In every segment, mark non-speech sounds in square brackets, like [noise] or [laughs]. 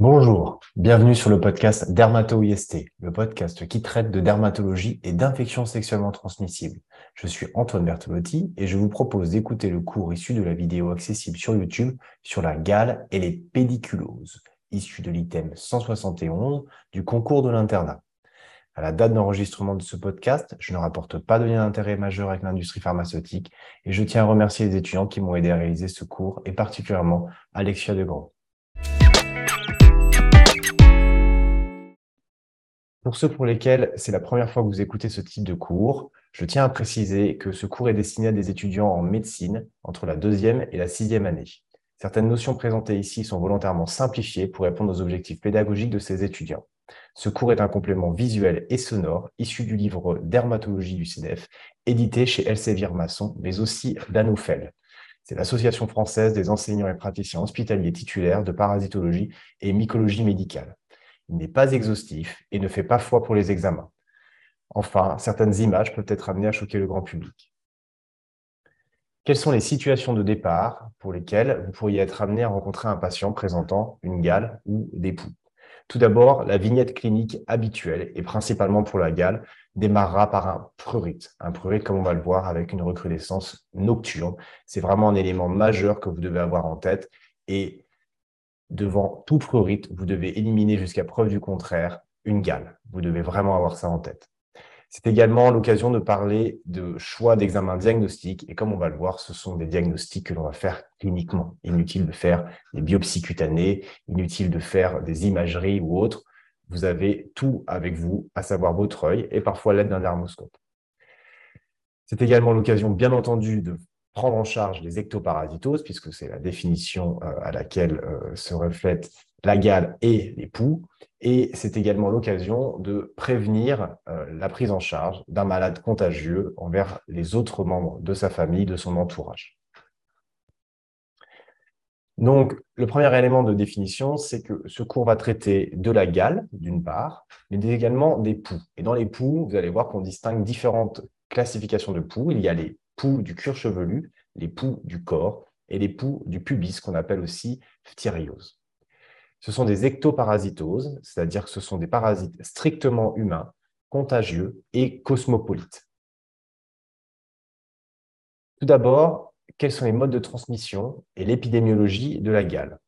Bonjour, bienvenue sur le podcast Dermato-IST, le podcast qui traite de dermatologie et d'infections sexuellement transmissibles. Je suis Antoine Bertolotti et je vous propose d'écouter le cours issu de la vidéo accessible sur YouTube sur la gale et les pédiculoses, issu de l'item 171 du concours de l'internat. À la date d'enregistrement de ce podcast, je ne rapporte pas de lien d'intérêt majeur avec l'industrie pharmaceutique et je tiens à remercier les étudiants qui m'ont aidé à réaliser ce cours et particulièrement Alexia Degrand. Pour ceux pour lesquels c'est la première fois que vous écoutez ce type de cours, je tiens à préciser que ce cours est destiné à des étudiants en médecine entre la deuxième et la sixième année. Certaines notions présentées ici sont volontairement simplifiées pour répondre aux objectifs pédagogiques de ces étudiants. Ce cours est un complément visuel et sonore issu du livre Dermatologie du CNEF, édité chez Elsevier Masson, mais aussi d'Anoufel. C'est l'Association française des enseignants et praticiens hospitaliers titulaires de parasitologie et mycologie médicale. N'est pas exhaustif et ne fait pas foi pour les examens. Enfin, certaines images peuvent être amenées à choquer le grand public. Quelles sont les situations de départ pour lesquelles vous pourriez être amené à rencontrer un patient présentant une gale ou des poux? Tout d'abord, la vignette clinique habituelle, et principalement pour la gale, démarrera par un prurite. Un prurite, comme on va le voir, avec une recrudescence nocturne. C'est vraiment un élément majeur que vous devez avoir en tête. Et devant tout prurite, vous devez éliminer jusqu'à preuve du contraire une gale. Vous devez vraiment avoir ça en tête. C'est également l'occasion de parler de choix d'examen diagnostic. Et comme on va le voir, ce sont des diagnostics que l'on va faire cliniquement. Inutile de faire des biopsies cutanées, inutile de faire des imageries ou autres. Vous avez tout avec vous, à savoir votre œil et parfois l'aide d'un dermoscope. C'est également l'occasion, bien entendu, de prendre en charge les ectoparasitoses, puisque c'est la définition euh, à laquelle euh, se reflètent la gale et les poux. Et c'est également l'occasion de prévenir euh, la prise en charge d'un malade contagieux envers les autres membres de sa famille, de son entourage. Donc, le premier élément de définition, c'est que ce cours va traiter de la gale, d'une part, mais également des poux. Et dans les poux, vous allez voir qu'on distingue différentes classifications de poux. Il y a les poux du cuir chevelu, les poux du corps et les poux du pubis, qu'on appelle aussi phtériose. Ce sont des ectoparasitoses, c'est-à-dire que ce sont des parasites strictement humains, contagieux et cosmopolites. Tout d'abord, quels sont les modes de transmission et l'épidémiologie de la gale?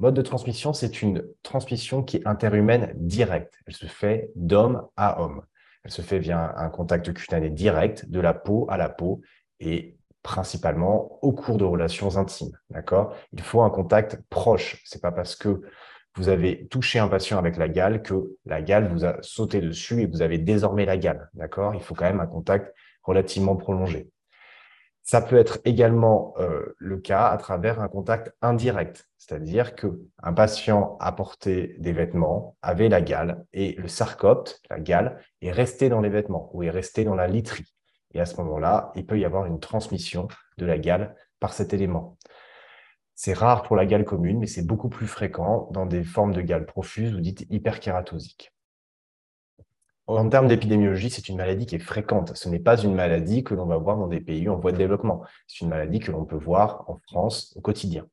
Mode de transmission, c'est une transmission qui est interhumaine directe. Elle se fait d'homme à homme. Elle se fait via un contact cutané direct, de la peau à la peau, et principalement au cours de relations intimes. D'accord? Il faut un contact proche. C'est pas parce que vous avez touché un patient avec la gale que la gale vous a sauté dessus et vous avez désormais la gale. D'accord? Il faut quand même un contact relativement prolongé. Ça peut être également euh, le cas à travers un contact indirect, c'est-à-dire que un patient a porté des vêtements, avait la gale et le sarcopte, la gale, est resté dans les vêtements ou est resté dans la literie. Et à ce moment-là, il peut y avoir une transmission de la gale par cet élément. C'est rare pour la gale commune, mais c'est beaucoup plus fréquent dans des formes de gale profuse ou dites hyperkératosiques. En termes d'épidémiologie, c'est une maladie qui est fréquente. Ce n'est pas une maladie que l'on va voir dans des pays en voie de développement. C'est une maladie que l'on peut voir en France au quotidien.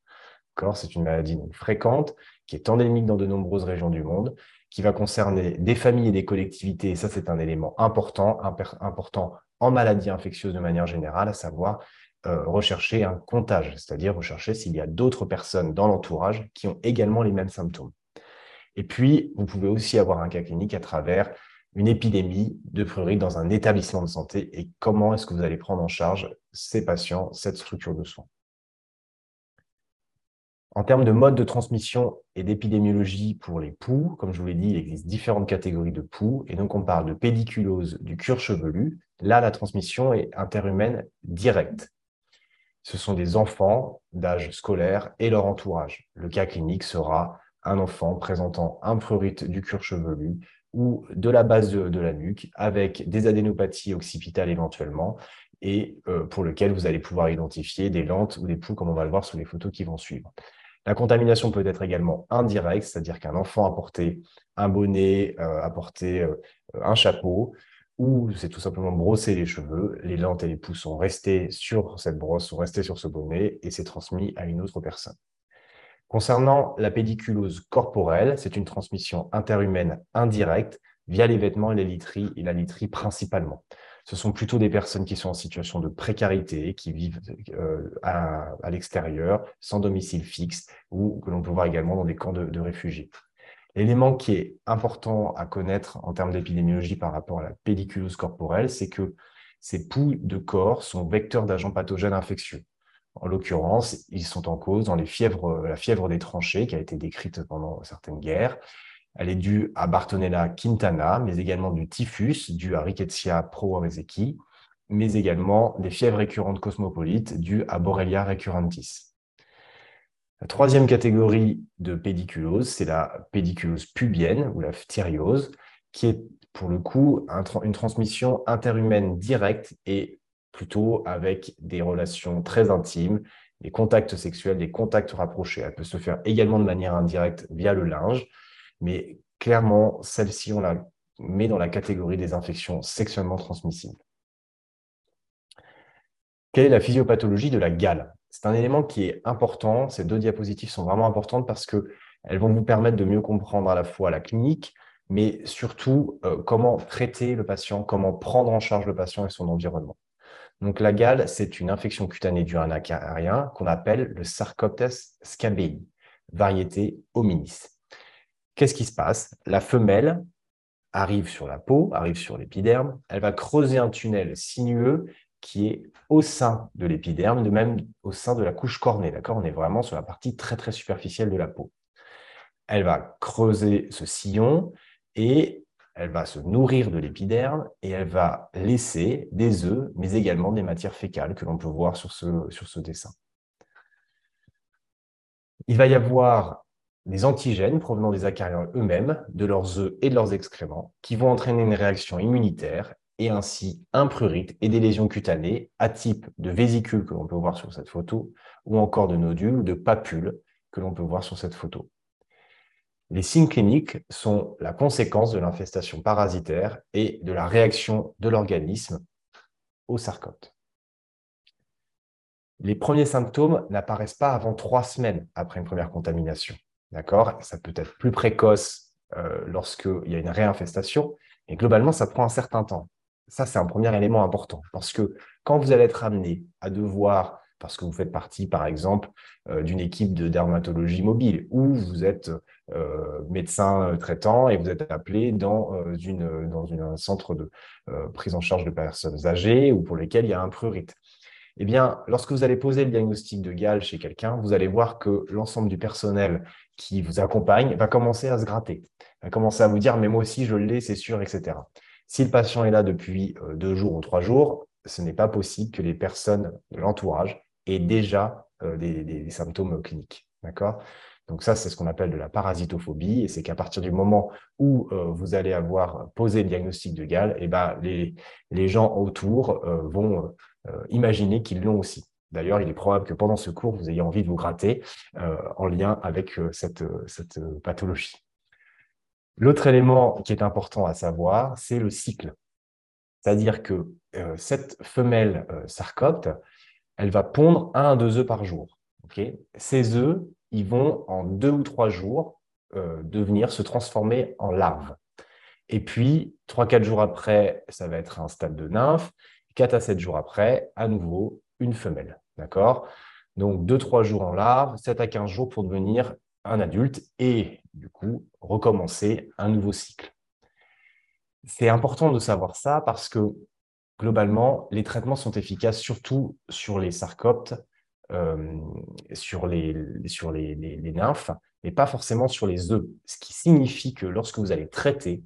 C'est une maladie fréquente, qui est endémique dans de nombreuses régions du monde, qui va concerner des familles et des collectivités. Et ça, c'est un élément important, important en maladie infectieuse de manière générale, à savoir euh, rechercher un comptage, c'est-à-dire rechercher s'il y a d'autres personnes dans l'entourage qui ont également les mêmes symptômes. Et puis, vous pouvez aussi avoir un cas clinique à travers une épidémie de prurite dans un établissement de santé et comment est-ce que vous allez prendre en charge ces patients, cette structure de soins. En termes de mode de transmission et d'épidémiologie pour les poux, comme je vous l'ai dit, il existe différentes catégories de poux. Et donc, on parle de pédiculose du cuir chevelu. Là, la transmission est interhumaine directe. Ce sont des enfants d'âge scolaire et leur entourage. Le cas clinique sera un enfant présentant un prurite du cuir chevelu ou de la base de, la nuque avec des adénopathies occipitales éventuellement et euh, pour lequel vous allez pouvoir identifier des lentes ou des poux comme on va le voir sur les photos qui vont suivre. La contamination peut être également indirecte, c'est-à-dire qu'un enfant a porté un bonnet, euh, a porté euh, un chapeau, ou c'est tout simplement brosser les cheveux, les lentes et les pouces sont restés sur cette brosse, sont restés sur ce bonnet et c'est transmis à une autre personne. Concernant la pédiculose corporelle, c'est une transmission interhumaine indirecte via les vêtements et les literies, et la literie principalement. Ce sont plutôt des personnes qui sont en situation de précarité, qui vivent euh, à, l'extérieur, sans domicile fixe, ou que l'on peut voir également dans des camps de, réfugiés. L'élément qui est important à connaître en termes d'épidémiologie par rapport à la pédiculose corporelle, c'est que ces poux de corps sont vecteurs d'agents pathogènes infectieux. En l'occurrence, ils sont en cause dans les la fièvre des tranchées qui a été décrite pendant certaines guerres. Elle est due à Bartonella quintana, mais également du typhus, dû à Rickettsia prowazekii, mais également des fièvres récurrentes cosmopolites dues à Borrelia recurrentis. La troisième catégorie de pédiculose, c'est la pédiculose pubienne ou la phtériose, qui est pour le coup une transmission interhumaine directe et plutôt avec des relations très intimes, des contacts sexuels, des contacts rapprochés. Elle peut se faire également de manière indirecte via le linge, mais clairement, celle-ci, on la met dans la catégorie des infections sexuellement transmissibles. Quelle est la physiopathologie de la gale? C'est un élément qui est important. Ces deux diapositives sont vraiment importantes parce qu'elles vont vous permettre de mieux comprendre à la fois la clinique, mais surtout euh, comment traiter le patient, comment prendre en charge le patient et son environnement. Donc, la gale, c'est une infection cutanée du un acarien qu'on appelle le Sarcoptes scabei, variété hominis. Qu'est-ce qui se passe? La femelle arrive sur la peau, arrive sur l'épiderme, elle va creuser un tunnel sinueux qui est au sein de l'épiderme, de même au sein de la couche cornée. D'accord? On est vraiment sur la partie très très superficielle de la peau. Elle va creuser ce sillon et elle va se nourrir de l'épiderme et elle va laisser des œufs, mais également des matières fécales que l'on peut voir sur ce, sur ce dessin. Il va y avoir des antigènes provenant des acariens eux-mêmes, de leurs œufs et de leurs excréments, qui vont entraîner une réaction immunitaire et ainsi un prurite et des lésions cutanées à type de vésicules que l'on peut voir sur cette photo, ou encore de nodules ou de papules que l'on peut voir sur cette photo. Les signes cliniques sont la conséquence de l'infestation parasitaire et de la réaction de l'organisme au sarcote. Les premiers symptômes n'apparaissent pas avant trois semaines après une première contamination. D'accord? Ça peut être plus précoce euh, lorsqu'il y a une réinfestation, mais globalement, ça prend un certain temps. Ça, c'est un premier élément important parce que quand vous allez être amené à devoir parce que vous faites partie, par exemple, euh, d'une équipe de dermatologie mobile, ou vous êtes euh, médecin traitant et vous êtes appelé dans, un centre de prise en charge de personnes âgées ou pour lesquelles il y a un prurite. Eh bien, lorsque vous allez poser le diagnostic de gale chez quelqu'un, vous allez voir que l'ensemble du personnel qui vous accompagne va commencer à se gratter, va commencer à vous dire, mais moi aussi, je l'ai, c'est sûr, etc. Si le patient est là depuis deux jours ou trois jours, ce n'est pas possible que les personnes de l'entourage et déjà euh, des, symptômes cliniques. D'accord? Donc ça, c'est ce qu'on appelle de la parasitophobie, et c'est qu'à partir du moment où euh, vous allez avoir posé le diagnostic de Gall, et eh ben, les, gens autour euh, vont imaginer qu'ils l'ont aussi. D'ailleurs, il est probable que pendant ce cours, vous ayez envie de vous gratter en lien avec cette, cette pathologie. L'autre élément qui est important à savoir, c'est le cycle. C'est-à-dire que cette femelle sarcopte, elle va pondre un à deux œufs par jour. Ces œufs, ils vont en deux ou trois jours euh, devenir se transformer en larves. Et puis, trois, quatre jours après, ça va être un stade de nymphe. Quatre à sept jours après, à nouveau, une femelle. D'accord? Donc, deux, trois jours en larve, sept à quinze jours pour devenir un adulte et, du coup, recommencer un nouveau cycle. C'est important de savoir ça parce que globalement, les traitements sont efficaces surtout sur les sarcoptes, euh, sur, les, sur les, nymphes, mais pas forcément sur les œufs. Ce qui signifie que lorsque vous allez traiter,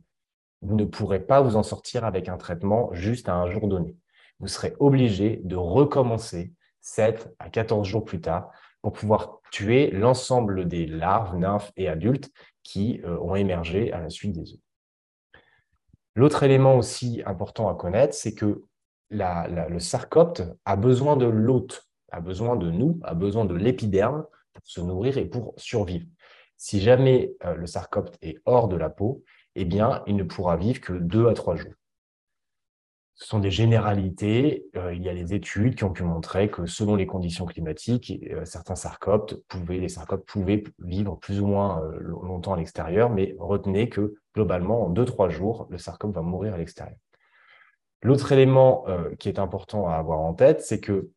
vous ne pourrez pas vous en sortir avec un traitement juste à un jour donné. Vous serez obligé de recommencer 7 à 14 jours plus tard pour pouvoir tuer l'ensemble des larves, nymphes et adultes qui euh, ont émergé à la suite des œufs. L'autre élément aussi important à connaître, c'est que le sarcopte a besoin de l'hôte, a besoin de nous, a besoin de l'épiderme pour se nourrir et pour survivre. Si jamais euh, le sarcopte est hors de la peau, eh bien, il ne pourra vivre que deux à trois jours. Ce sont des généralités. Euh, il y a des études qui ont pu montrer que selon les conditions climatiques, euh, certains sarcoptes pouvaient, les sarcoptes pouvaient vivre plus ou moins euh, longtemps à l'extérieur, mais retenez que globalement, en 2-3 jours, le sarcopte va mourir à l'extérieur. L'autre élément qui est important à avoir en tête, c'est qu'il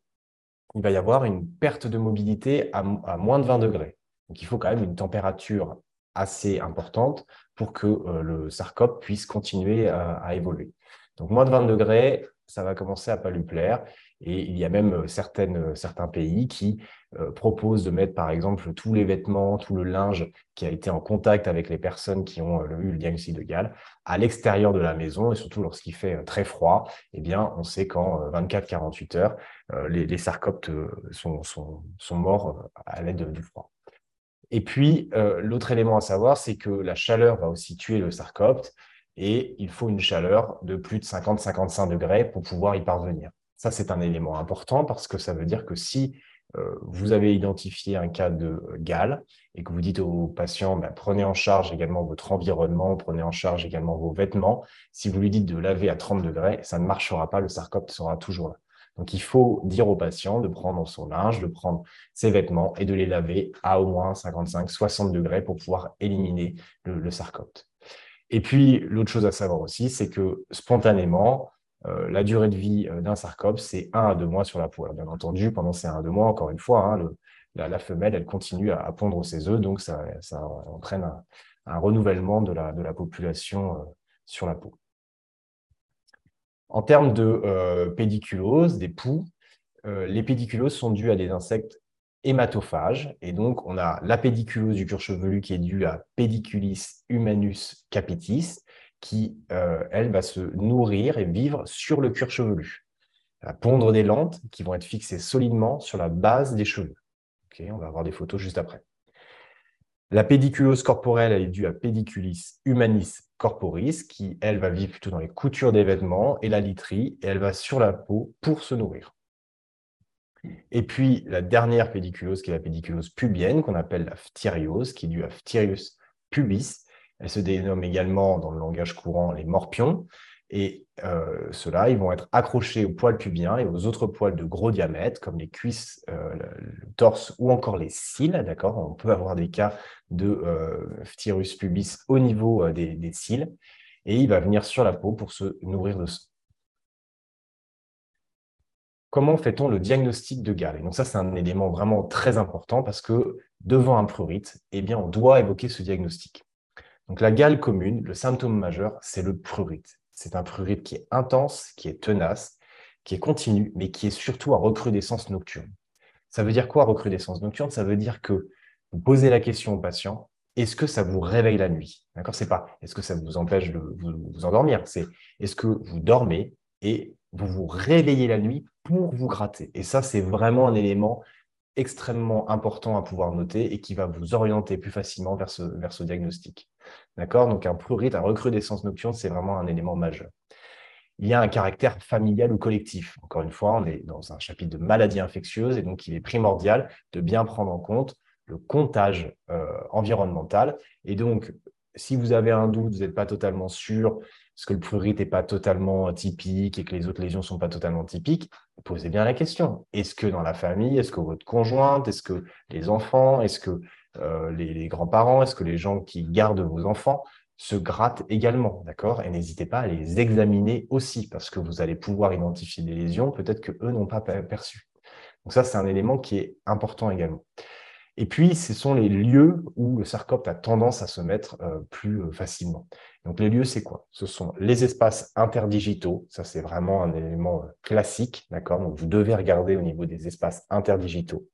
va y avoir une perte de mobilité à, moins de 20 degrés. Donc il faut quand même une température assez importante pour que le sarcopte puisse continuer à évoluer. Donc, moins de 20 degrés, ça va commencer à pas lui plaire. Et il y a même euh, euh, certains pays qui euh, proposent de mettre, par exemple, tous les vêtements, tout le linge qui a été en contact avec les personnes qui ont eu le diagnostic de Galles à l'extérieur de la maison. Et surtout lorsqu'il fait très froid, eh bien, on sait qu'en 24-48 heures, les, sarcoptes sont, sont, sont morts à l'aide du froid. Et puis, l'autre élément à savoir, c'est que la chaleur va aussi tuer le sarcopte et il faut une chaleur de plus de 50-55 degrés pour pouvoir y parvenir. Ça, c'est un élément important parce que ça veut dire que si euh, vous avez identifié un cas de gale et que vous dites au patient, bah, prenez en charge également votre environnement, prenez en charge également vos vêtements, si vous lui dites de laver à 30 degrés, ça ne marchera pas, le sarcopte sera toujours là. Donc, il faut dire au patient de prendre son linge, de prendre ses vêtements et de les laver à au moins 55-60 degrés pour pouvoir éliminer le, le sarcopte. Et puis, l'autre chose à savoir aussi, c'est que spontanément, euh, la durée de vie euh, d'un sarcopte, c'est 1 à 2 mois sur la peau. bien entendu, pendant ces 1 à 2 mois, encore une fois, hein, la, femelle, elle continue à, pondre ses œufs, donc ça, entraîne un, renouvellement de la, de la population euh, sur la peau. En termes de pédiculose, des poux, les pédiculoses sont dues à des insectes hématophage. Et donc, on a la pédiculose du cuir chevelu qui est due à Pediculis humanus capitis, qui, euh, elle, va se nourrir et vivre sur le cuir chevelu. Elle pondre des lentes qui vont être fixées solidement sur la base des cheveux. on va avoir des photos juste après. La pédiculose corporelle, elle est due à Pediculis humanis corporis, qui, elle, va vivre plutôt dans les coutures des vêtements et la literie, et elle va sur la peau pour se nourrir. Et puis, la dernière pédiculose, qui est la pédiculose pubienne, qu'on appelle la phtériose, qui est due à Phtirius pubis. Elle se dénomme également, dans le langage courant, les morpions. Et euh, ceux-là, ils vont être accrochés aux poils pubiens et aux autres poils de gros diamètre, comme les cuisses, euh, le, torse ou encore les cils. D'accord? On peut avoir des cas de euh, pubis au niveau euh, des, cils. Et il va venir sur la peau pour se nourrir de ça comment fait-on le diagnostic de Gall? Et donc ça, c'est un élément vraiment très important parce que devant un prurite, eh bien, on doit évoquer ce diagnostic. Donc la gale commune, le symptôme majeur, c'est le prurite. C'est un prurite qui est intense, qui est tenace, qui est continu, mais qui est surtout à recrudescence nocturne. Ça veut dire quoi recrudescence nocturne? Ça veut dire que vous posez la question au patient, est-ce que ça vous réveille la nuit? D'accord? C'est pas est-ce que ça vous empêche de vous endormir, c'est est-ce que vous dormez? Et vous vous réveillez la nuit pour vous gratter. Et ça, c'est vraiment un élément extrêmement important à pouvoir noter et qui va vous orienter plus facilement vers ce, vers ce diagnostic. D'accord? Donc, un prurite, un recrudescence nocturne, c'est vraiment un élément majeur. Il y a un caractère familial ou collectif. Encore une fois, on est dans un chapitre de maladies infectieuses et donc il est primordial de bien prendre en compte le comptage euh, environnemental. Et donc, si vous avez un doute, vous n'êtes pas totalement sûr, est-ce que le prurite n'est pas totalement typique et que les autres lésions ne sont pas totalement typiques Posez bien la question. Est-ce que dans la famille, est-ce que votre conjointe, est-ce que les enfants, est-ce que euh, les, grands-parents, est-ce que les gens qui gardent vos enfants se grattent également, d'accord? Et n'hésitez pas à les examiner aussi, parce que vous allez pouvoir identifier des lésions, peut-être que eux n'ont pas perçues. Donc ça, c'est un élément qui est important également. Et puis, ce sont les lieux où le sarcopte a tendance à se mettre euh, plus euh, facilement. Donc, les lieux, c'est quoi? Ce sont les espaces interdigitaux. Ça, c'est vraiment un élément euh, classique. D'accord? Donc, vous devez regarder au niveau des espaces interdigitaux.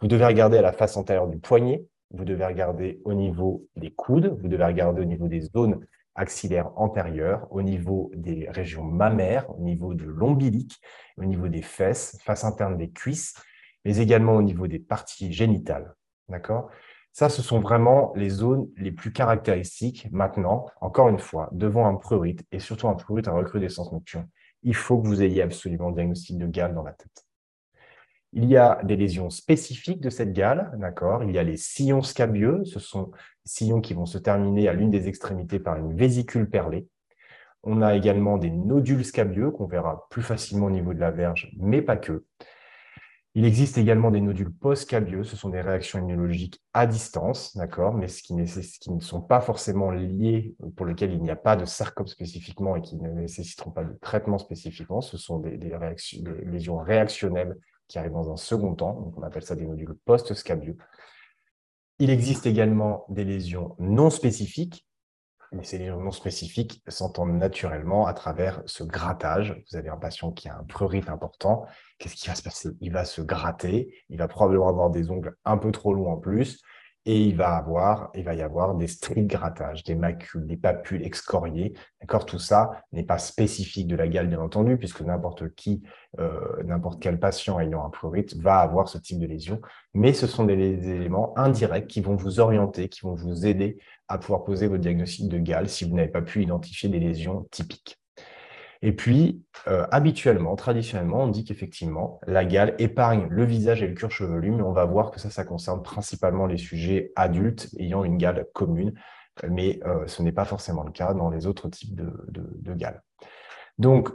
Vous devez regarder à la face antérieure du poignet. Vous devez regarder au niveau des coudes. Vous devez regarder au niveau des zones axillaires antérieures, au niveau des régions mammaires, au niveau de l'ombilic, au niveau des fesses, face interne des cuisses mais également au niveau des parties génitales. Ça, ce sont vraiment les zones les plus caractéristiques. Maintenant, encore une fois, devant un prurite, et surtout un prurite à recrudescence nocturne, il faut que vous ayez absolument le diagnostic de gale dans la tête. Il y a des lésions spécifiques de cette gale, d'accord? Il y a les sillons scabieux, ce sont des sillons qui vont se terminer à l'une des extrémités par une vésicule perlée. On a également des nodules scabieux qu'on verra plus facilement au niveau de la verge, mais pas que. Il existe également des nodules post-scabieux, ce sont des réactions immunologiques à distance, d'accord, mais ce qui, ne sont pas forcément liées, pour lesquelles il n'y a pas de sarcome spécifiquement et qui ne nécessiteront pas de traitement spécifiquement. Ce sont des, des lésions réactionnelles qui arrivent dans un second temps, donc on appelle ça des nodules post-scabieux. Il existe également des lésions non spécifiques, mais ces non spécifiques s'entendent naturellement à travers ce grattage. Vous avez un patient qui a un prurite important. Qu'est-ce qui va se passer? Il va se gratter. Il va probablement avoir des ongles un peu trop longs en plus et il va, avoir, il va y avoir des de grattages, des macules, des papules excoriées. D'accord Tout ça n'est pas spécifique de la gale, bien entendu, puisque n'importe qui, euh, n'importe quel patient ayant un prurite va avoir ce type de lésion, mais ce sont des, éléments indirects qui vont vous orienter, qui vont vous aider à pouvoir poser votre diagnostic de gale si vous n'avez pas pu identifier des lésions typiques. Et puis, euh, habituellement, traditionnellement, on dit qu'effectivement, la gale épargne le visage et le cuir chevelu, mais on va voir que ça, ça concerne principalement les sujets adultes ayant une gale commune, mais euh, ce n'est pas forcément le cas dans les autres types de, de, gale. Donc,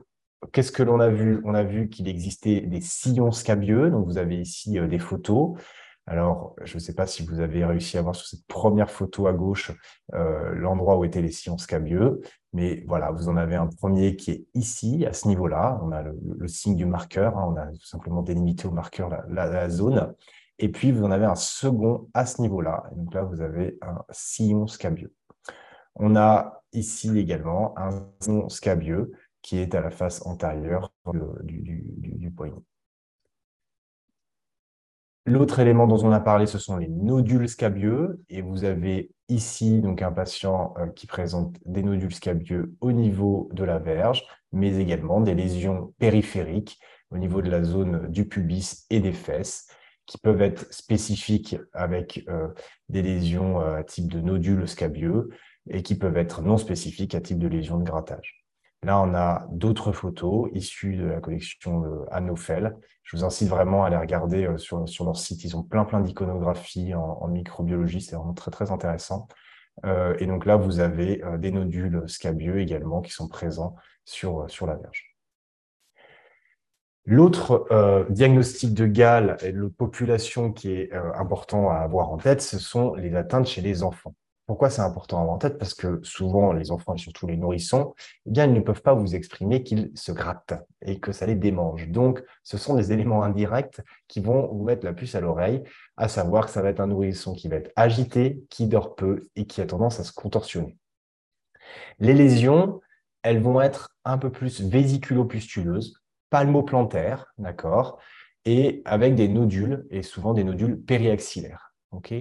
qu'est-ce que l'on a vu? On a vu qu'il existait des sillons scabieux, donc vous avez ici euh, des photos. Alors, je ne sais pas si vous avez réussi à voir sur cette première photo à gauche euh, l'endroit où étaient les sillons scabieux, mais voilà, vous en avez un premier qui est ici, à ce niveau-là. On a le, signe du marqueur, hein, on a tout simplement délimité au marqueur la, zone. Et puis, vous en avez un second à ce niveau-là. Donc là, vous avez un sillon scabieux. On a ici également un sillon scabieux qui est à la face antérieure du, du poignet. L'autre élément dont on a parlé, ce sont les nodules scabieux. Et vous avez ici donc un patient euh, qui présente des nodules scabieux au niveau de la verge, mais également des lésions périphériques au niveau de la zone du pubis et des fesses, qui peuvent être spécifiques avec euh, des lésions euh, à type de nodules scabieux et qui peuvent être non spécifiques à type de lésions de grattage. Là, on a d'autres photos issues de la collection Anofel. Je vous incite vraiment à les regarder euh, sur, leur site. Ils ont plein, plein d'iconographie en, microbiologie. C'est vraiment très, très intéressant. Euh, et donc là, vous avez euh, des nodules scabieux également qui sont présents sur, la verge. L'autre diagnostic de gale et de population qui est important à avoir en tête, ce sont les atteintes chez les enfants. Pourquoi c'est important à avoir en tête? Parce que souvent, les enfants et surtout les nourrissons, eh bien, ils ne peuvent pas vous exprimer qu'ils se grattent et que ça les démange. Donc, ce sont des [laughs] éléments indirects qui vont vous mettre la puce à l'oreille, à savoir que ça va être un nourrisson qui va être agité, qui dort peu et qui a tendance à se contorsionner. Les lésions, elles vont être un peu plus vésiculo-pustuleuses, palmoplantaires, d'accord, et avec des nodules, et souvent des nodules périaxillaires. ok?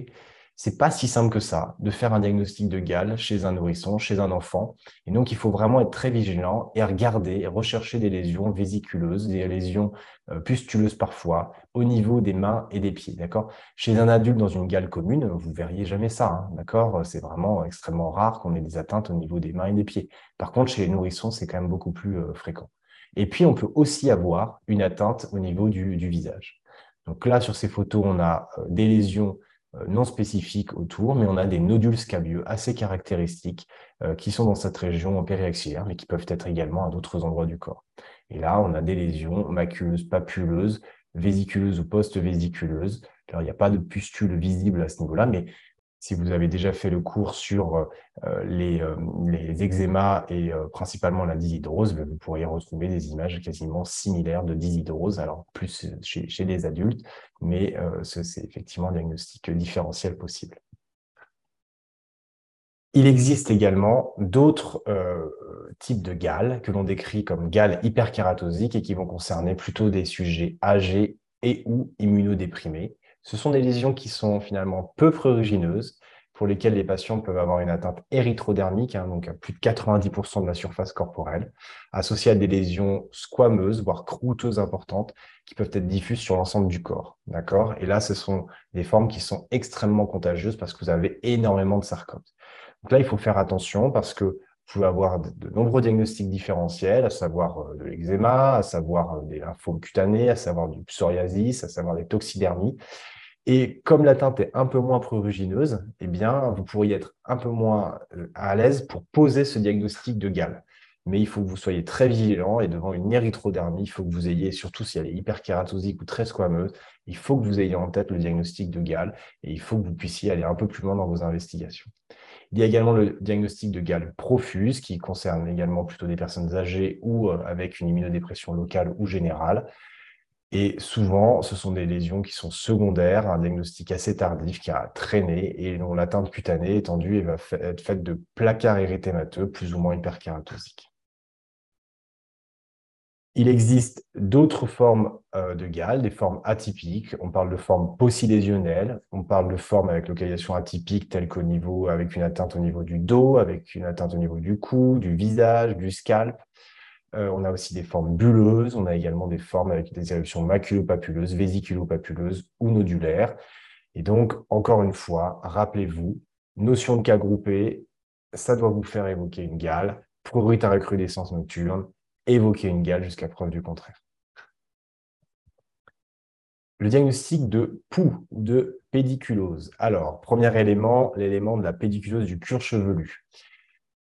C'est pas si simple que ça de faire un diagnostic de gale chez un nourrisson, chez un enfant. Et donc, il faut vraiment être très vigilant et regarder et rechercher des lésions vésiculeuses, des lésions euh, pustuleuses parfois, au niveau des mains et des pieds. D'accord? Chez un adulte dans une gale commune, vous verriez jamais ça. Hein, d'accord? C'est vraiment extrêmement rare qu'on ait des atteintes au niveau des mains et des pieds. Par contre, chez les nourrissons, c'est quand même beaucoup plus euh, fréquent. Et puis, on peut aussi avoir une atteinte au niveau du, du visage. Donc là, sur ces photos, on a euh, des lésions non spécifiques autour, mais on a des nodules scabieux assez caractéristiques euh, qui sont dans cette région périaxillaire, mais qui peuvent être également à d'autres endroits du corps. Et là, on a des lésions maculeuses, papuleuses, vésiculeuses ou post-vésiculeuses. Alors, il n'y a pas de pustule visible à ce niveau-là, mais si vous avez déjà fait le cours sur euh, euh, les, euh, les, eczémas et principalement la dyshydrose, ben, vous pourriez retrouver des images quasiment similaires de dyshydrose, alors plus chez, les adultes, mais c'est effectivement un diagnostic différentiel possible. Il existe également d'autres types de gales que l'on décrit comme gales hyperkératosiques et qui vont concerner plutôt des sujets âgés et ou immunodéprimés. Ce sont des lésions qui sont finalement peu prurigineuses, pour lesquelles les patients peuvent avoir une atteinte érythrodermique, hein, donc à plus de 90% de la surface corporelle, associée à des lésions squameuses, voire croûteuses importantes, qui peuvent être diffuses sur l'ensemble du corps. D'accord? Et là, ce sont des formes qui sont extrêmement contagieuses parce que vous avez énormément de sarcomes. Donc là, il faut faire attention parce que vous pouvez avoir de, nombreux diagnostics différentiels, à savoir euh, de l'eczéma, à savoir euh, des lymphomes cutanés, à savoir du psoriasis, à savoir des toxidermies. Et comme la teinte est un peu moins prurigineuse, eh bien, vous pourriez être un peu moins euh, à l'aise pour poser ce diagnostic de gale. mais il faut que vous soyez très vigilant et devant une érythrodermie, il faut que vous ayez, surtout si elle est hyperkératosique ou très squameuse, il faut que vous ayez en tête le diagnostic de Gall et il faut que vous puissiez aller un peu plus loin dans vos investigations. Il y a également le diagnostic de Gall profuse qui concerne également plutôt des personnes âgées ou euh, avec une immunodépression locale ou générale. Et souvent, ce sont des lésions qui sont secondaires, un diagnostic assez tardif qui a traîné et dont l'atteinte cutanée étendue et va être faite de placards érythémateux plus ou moins hyperkératosiques. Il existe d'autres formes euh, de gale, des formes atypiques. On parle de formes possilésionnelles, on parle de formes avec localisation atypique telles qu'au niveau, avec une atteinte au niveau du dos, avec une atteinte au niveau du cou, du visage, du scalp. Euh, on a aussi des formes bulleuses, on a également des formes avec des éruptions maculopapuleuses, vésiculopapuleuses ou nodulaires. Et donc, encore une fois, rappelez-vous, notion de cas groupé, ça doit vous faire évoquer une gale, prurite à recrudescence nocturne, évoquer une gale jusqu'à preuve du contraire. Le diagnostic de poux ou de pédiculose. Alors, premier élément, l'élément de la pédiculose du cuir chevelu.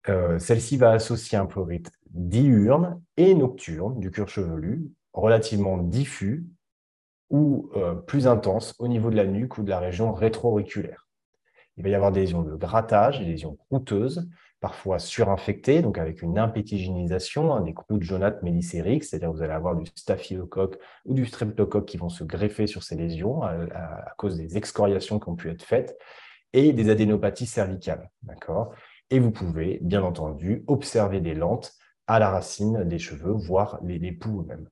Euh, celle-ci va associer un prurite diurne et nocturne du cuir chevelu, relativement diffus ou euh, plus intense au niveau de la nuque ou de la région rétro-auriculaire. Il va y avoir des lésions de grattage, des lésions croûteuses, parfois surinfectées, donc avec une impétigénisation, hein, des croûtes jaunâtres mélicériques, c'est-à-dire vous allez avoir du staphylocoque ou du streptocoque qui vont se greffer sur ces lésions à, à cause des excoriations qui ont pu être faites, et des adénopathies cervicales. D'accord? Et vous pouvez, bien entendu, observer des lentes à la racine des cheveux, voire les, poux eux-mêmes.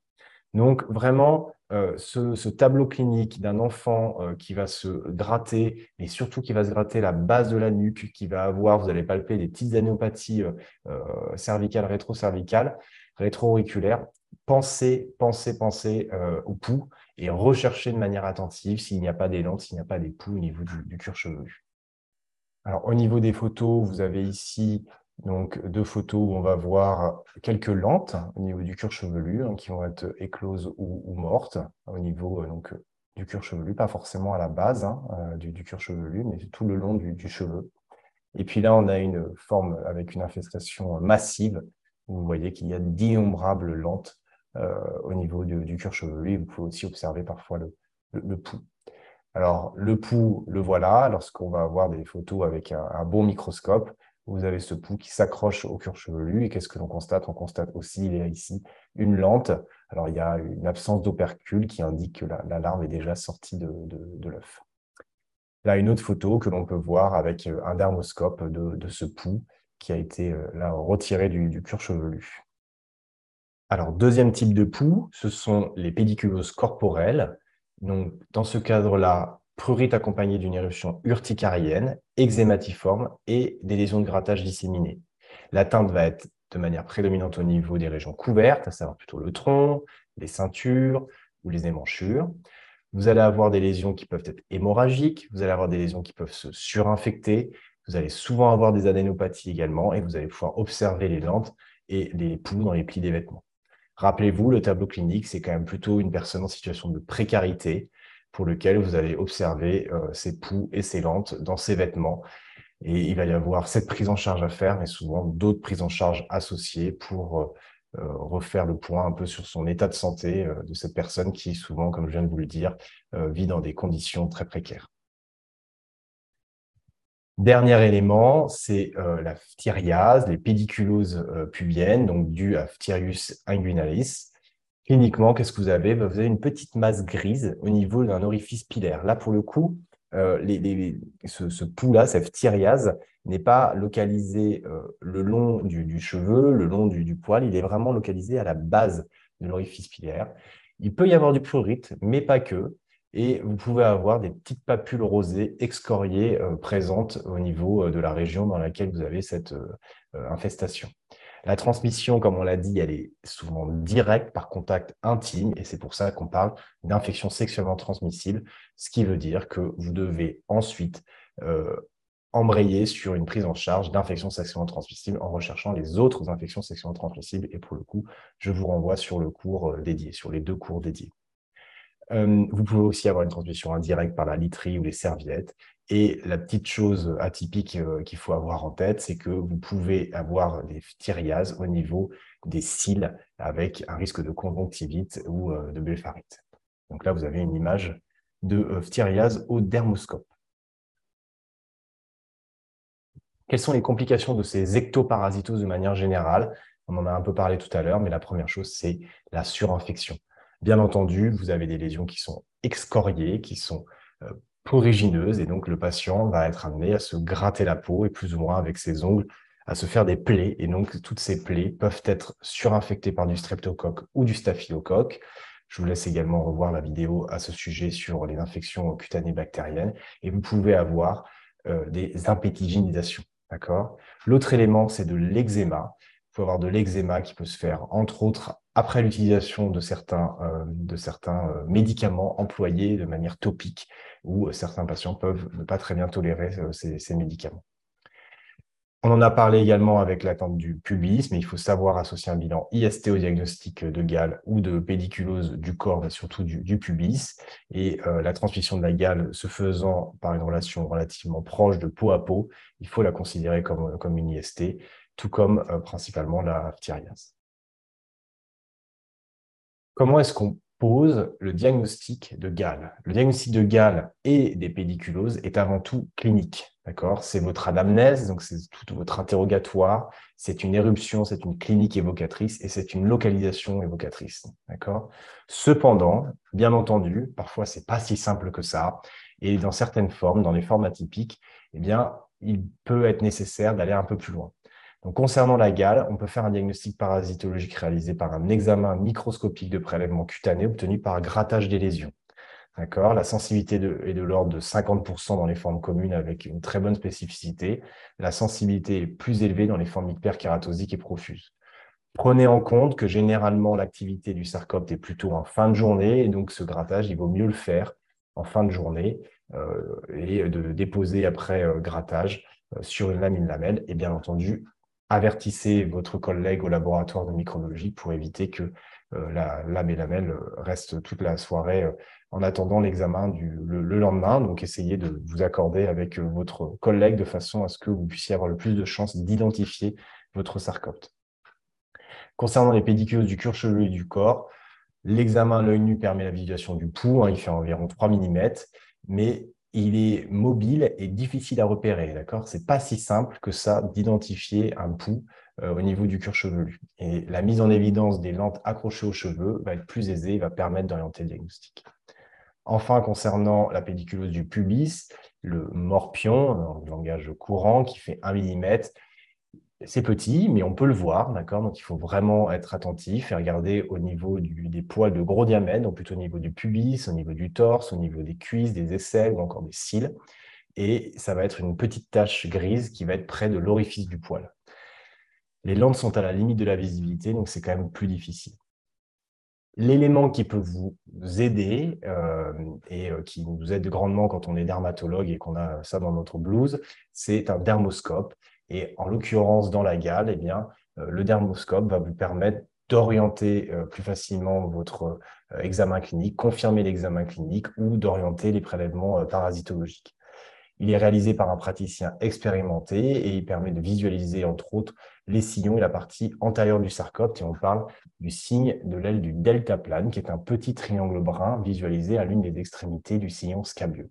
Donc, vraiment, euh, ce, tableau clinique d'un enfant euh, qui va se gratter, et surtout qui va se gratter la base de la nuque, qui va avoir, vous allez palper des petites anéopathies euh, cervicales, rétro-cervicales, rétro-auriculaires, pensez, pensez, pensez au pouls et recherchez de manière attentive s'il n'y a pas des lentes, s'il n'y a pas des poux au niveau du, du cuir chevelu. Alors, au niveau des photos, vous avez ici donc, deux photos où on va voir quelques lentes au niveau du cuir chevelu hein, qui vont être écloses ou, mortes au niveau euh, donc, du cuir chevelu, pas forcément à la base hein, euh, du, cuir chevelu, mais tout le long du, cheveu. Et puis là, on a une forme avec une infestation massive. Où vous voyez qu'il y a d'innombrables lentes euh, au niveau du, cuir chevelu. Vous pouvez aussi observer parfois le, le pouls. Alors, le pouls, le voilà, lorsqu'on va avoir des photos avec un, bon microscope, vous avez ce pouls qui s'accroche au cuir chevelu. Et qu'est-ce que l'on constate? On constate aussi, il y a ici, une lente. Alors, il y a une absence d'opercule qui indique que la, larve est déjà sortie de, l'œuf. Là, une autre photo que l'on peut voir avec euh, un dermoscope de, ce pouls qui a été euh, retiré du, du cuir chevelu. Alors, deuxième type de pouls, ce sont les pédiculoses corporelles. Donc, dans ce cadre-là, prurite accompagnée d'une éruption urticarienne, eczématiforme et des lésions de grattage disséminées. L'atteinte va être de manière prédominante au niveau des régions couvertes, à savoir plutôt le tronc, les ceintures ou les émanchures. Vous allez avoir des lésions qui peuvent être hémorragiques, vous allez avoir des lésions qui peuvent se surinfecter, vous allez souvent avoir des adénopathies également et vous allez pouvoir observer les lentes et les poux dans les plis des vêtements. Rappelez-vous, le tableau clinique, c'est quand même plutôt une personne en situation de précarité pour lequel vous allez observer euh, ses poux et ses lentes dans ses vêtements. Et il va y avoir cette prise en charge à faire, mais souvent d'autres prises en charge associées pour euh, euh, refaire le point un peu sur son état de santé de cette personne qui, souvent, comme je viens de vous le dire, vit dans des conditions très précaires. Dernier élément, c'est euh, la phtériase, les pédiculoses euh, pubiennes, donc dues à Phtirius inguinalis. Cliniquement, qu'est-ce que vous avez? Vous avez une petite masse grise au niveau d'un orifice pilaire. Là, pour le coup, euh, ce, ce pouls-là, cette phtériase, n'est pas localisé le long du, cheveu, le long du, poil, il est vraiment localisé à la base de l'orifice pilaire. Il peut y avoir du prurite, mais pas que et vous pouvez avoir des petites papules rosées excoriées euh, présentes au niveau euh, de la région dans laquelle vous avez cette euh, infestation. La transmission, comme on l'a dit, elle est souvent directe par contact intime et c'est pour ça qu'on parle d'infection sexuellement transmissible, ce qui veut dire que vous devez ensuite embrayer sur une prise en charge d'infections sexuellement transmissibles en recherchant les autres infections sexuellement transmissibles et pour le coup, je vous renvoie sur le cours dédié, sur les deux cours dédiés. Euh, vous pouvez aussi avoir une transmission indirecte par la literie ou les serviettes. Et la petite chose atypique qu'il faut avoir en tête, c'est que vous pouvez avoir des phtiriases au niveau des cils avec un risque de conjonctivite ou de blépharite. Donc là, vous avez une image de phtiriase au dermoscope. Quelles sont les complications de ces ectoparasitoses de manière générale? On en a un peu parlé tout à l'heure, mais la première chose, c'est la surinfection. Bien entendu, vous avez des lésions qui sont excoriées, qui sont euh, et donc le patient va être amené à se gratter la peau et plus ou moins avec ses ongles à se faire des plaies. Et donc, toutes ces plaies peuvent être surinfectées par du streptocoque ou du staphylocoque. Je vous laisse également revoir la vidéo à ce sujet sur les infections cutanées bactériennes. Et vous pouvez avoir euh, des impétigénisations. D'accord? L'autre élément, c'est de l'eczéma. Il faut avoir de l'eczéma qui peut se faire, entre autres, après l'utilisation de certains, euh, de certains euh, médicaments employés de manière topique, où certains patients peuvent ne pas très bien tolérer euh, ces médicaments. On en a parlé également avec l'attente du pubis, mais il faut savoir associer un bilan IST au diagnostic de gale ou de pédiculose du corps, mais surtout du, pubis. Et euh, la transmission de la gale se faisant par une relation relativement proche de peau à peau, il faut la considérer comme, comme une IST, tout comme euh, principalement la phtiriase. Comment est-ce qu'on pose le diagnostic de gale Le diagnostic de gale et des pédiculoses est avant tout clinique. D'accord? C'est votre anamnèse, donc c'est tout votre interrogatoire, c'est une éruption, c'est une clinique évocatrice et c'est une localisation évocatrice. Cependant, bien entendu, parfois c'est pas si simple que ça et dans certaines formes, dans les formes atypiques, eh bien, il peut être nécessaire d'aller un peu plus loin. Concernant la gale, on peut faire un diagnostic parasitologique réalisé par un examen microscopique de prélèvement cutané obtenu par grattage des lésions. D'accord? La sensibilité est de l'ordre de 50% dans les formes communes avec une très bonne spécificité. La sensibilité est plus élevée dans les formes hyperkératosiques et profuses. Prenez en compte que généralement, l'activité du sarcopte est plutôt en fin de journée, et donc ce grattage, il vaut mieux le faire en fin de journée euh, et de déposer après euh, grattage euh, sur une lamine lamelle. Et bien entendu, avertissez votre collègue au laboratoire de microbiologie pour éviter que la lame et lamelle reste toute la soirée en attendant l'examen le, le, lendemain. Donc, essayez de vous accorder avec euh, votre collègue de façon à ce que vous puissiez avoir le plus de chances d'identifier votre sarcopte. Concernant les pédicules du cuir chevelu et du corps, l'examen à l'œil nu permet la visualisation du pouls. Hein, il fait environ 3 mm, mais il est mobile et difficile à repérer. D'accord? C'est pas si simple que ça d'identifier un pouls euh, au niveau du cuir chevelu. Et la mise en évidence des lentes accrochées aux cheveux va être plus aisée et va permettre d'orienter le diagnostic. Enfin, concernant la pédiculose du pubis, le morpion, dans le langage courant, qui fait 1 mm, c'est petit, mais on peut le voir, d'accord? Donc, il faut vraiment être attentif et regarder au niveau des poils de gros diamètre, donc plutôt au niveau du pubis, au niveau du torse, au niveau des cuisses, des aisselles ou encore des cils. Et ça va être une petite tache grise qui va être près de l'orifice du poil. Les lentes sont à la limite de la visibilité, donc c'est quand même plus difficile. L'élément qui peut vous aider euh, et euh, qui nous aide grandement quand on est dermatologue et qu'on a ça dans notre blouse, c'est un dermoscope. Et en l'occurrence, dans la gale, eh bien, euh, le dermoscope va vous permettre d'orienter plus facilement votre examen clinique, confirmer l'examen clinique ou d'orienter les prélèvements parasitologiques. Il est réalisé par un praticien expérimenté et il permet de visualiser, entre autres, les sillons et la partie antérieure du sarcopte. Et on parle du signe de l'aile du deltaplane, qui est un petit triangle brun visualisé à l'une des extrémités du sillon scabieux.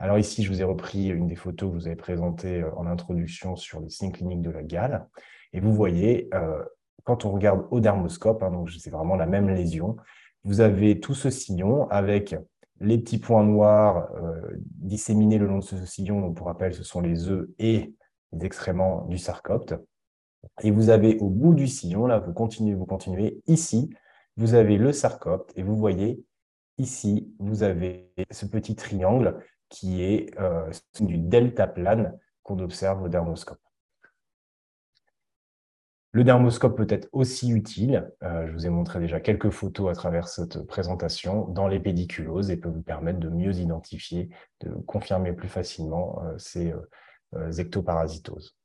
Alors ici, je vous ai repris une des photos que vous avez présentées euh, en introduction sur les signes cliniques de la gale. Et vous voyez, euh, quand on regarde au dermoscope, hein, donc c'est vraiment la même lésion, vous avez tout ce sillon avec les petits points noirs euh, disséminés le long de ce sillon, donc pour rappel, ce sont les œufs et les excréments du sarcopte. Et vous avez au bout du sillon, là, vous continuez, vous continuez, ici, vous avez le sarcopte et vous voyez ici, vous avez ce petit triangle qui est euh, du delta plane qu'on observe au dermoscope. Le dermoscope peut être aussi utile, euh, je vous ai montré déjà quelques photos à travers cette présentation, dans les pédiculoses et peut vous permettre de mieux identifier, de confirmer plus facilement euh, ces ectoparasitoses.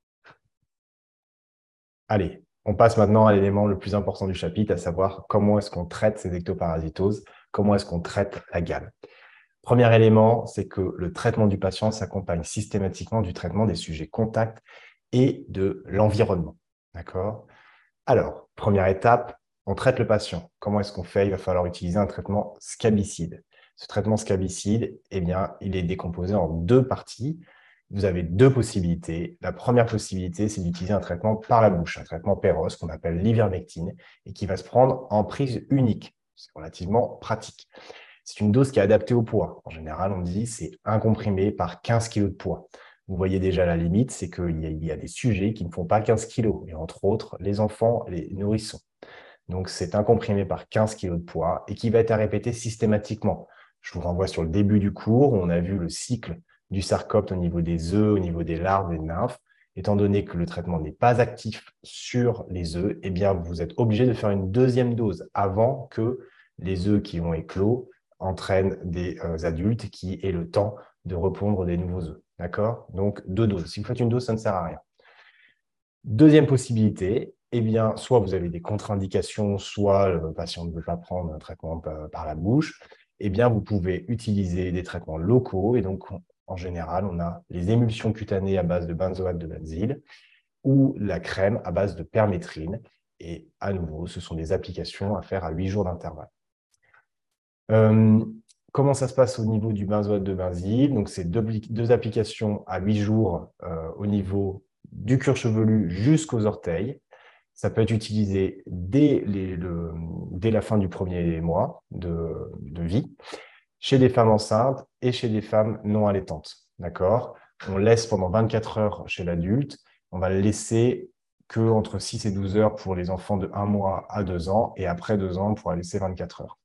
Allez, on passe maintenant à l'élément le plus important du chapitre, à savoir comment est-ce qu'on traite ces ectoparasitoses, comment est-ce qu'on traite la gale. Premier élément, c'est que le traitement du patient s'accompagne systématiquement du traitement des sujets contacts et de l'environnement. D'accord? Alors, première étape, on traite le patient. Comment est-ce qu'on fait? Il va falloir utiliser un traitement scabicide. Ce traitement scabicide, eh bien, il est décomposé en deux parties. Vous avez deux possibilités. La première possibilité, c'est d'utiliser un traitement par la bouche, un traitement péros qu'on appelle l'ivermectine et qui va se prendre en prise unique. C'est relativement pratique. C'est une dose qui est adaptée au poids. En général, on dit c'est un comprimé par 15 kg de poids. Vous voyez déjà la limite, c'est qu'il y, a des sujets qui ne font pas 15 kg, et entre autres les enfants, les nourrissons. Donc, c'est un comprimé par 15 kg de poids et qui va être répété systématiquement. Je vous renvoie sur le début du cours où on a vu le cycle du sarcopte au niveau des œufs, au niveau des larves, des nymphes. Étant donné que le traitement n'est pas actif sur les œufs, eh bien, vous êtes obligé de faire une deuxième dose avant que les œufs qui ont éclos entraînent des euh, adultes qui aient le temps de repondre des nouveaux œufs. D'accord? Donc, deux doses. Si vous faites une dose, ça ne sert à rien. Deuxième possibilité, eh bien, soit vous avez des contre-indications, soit le patient ne veut pas prendre un traitement par la bouche, eh bien, vous pouvez utiliser des traitements locaux. Et donc, en général, on a les émulsions cutanées à base de benzoate de benzyle ou la crème à base de permétrine. Et à nouveau, ce sont des applications à faire à 8 jours d'intervalle. Euh, Comment ça se passe au niveau du benzoate de benzyle Donc, c'est deux, applications à 8 jours euh, au niveau du cuir chevelu jusqu'aux orteils. Ça peut être utilisé dès, la fin du premier mois de, vie, chez des femmes enceintes et chez des femmes non allaitantes. D'accord? On laisse pendant 24 heures chez l'adulte. On va le laisser que entre 6 et 12 heures pour les enfants de 1 mois à 2 ans et après 2 ans, on pourra laisser 24 heures.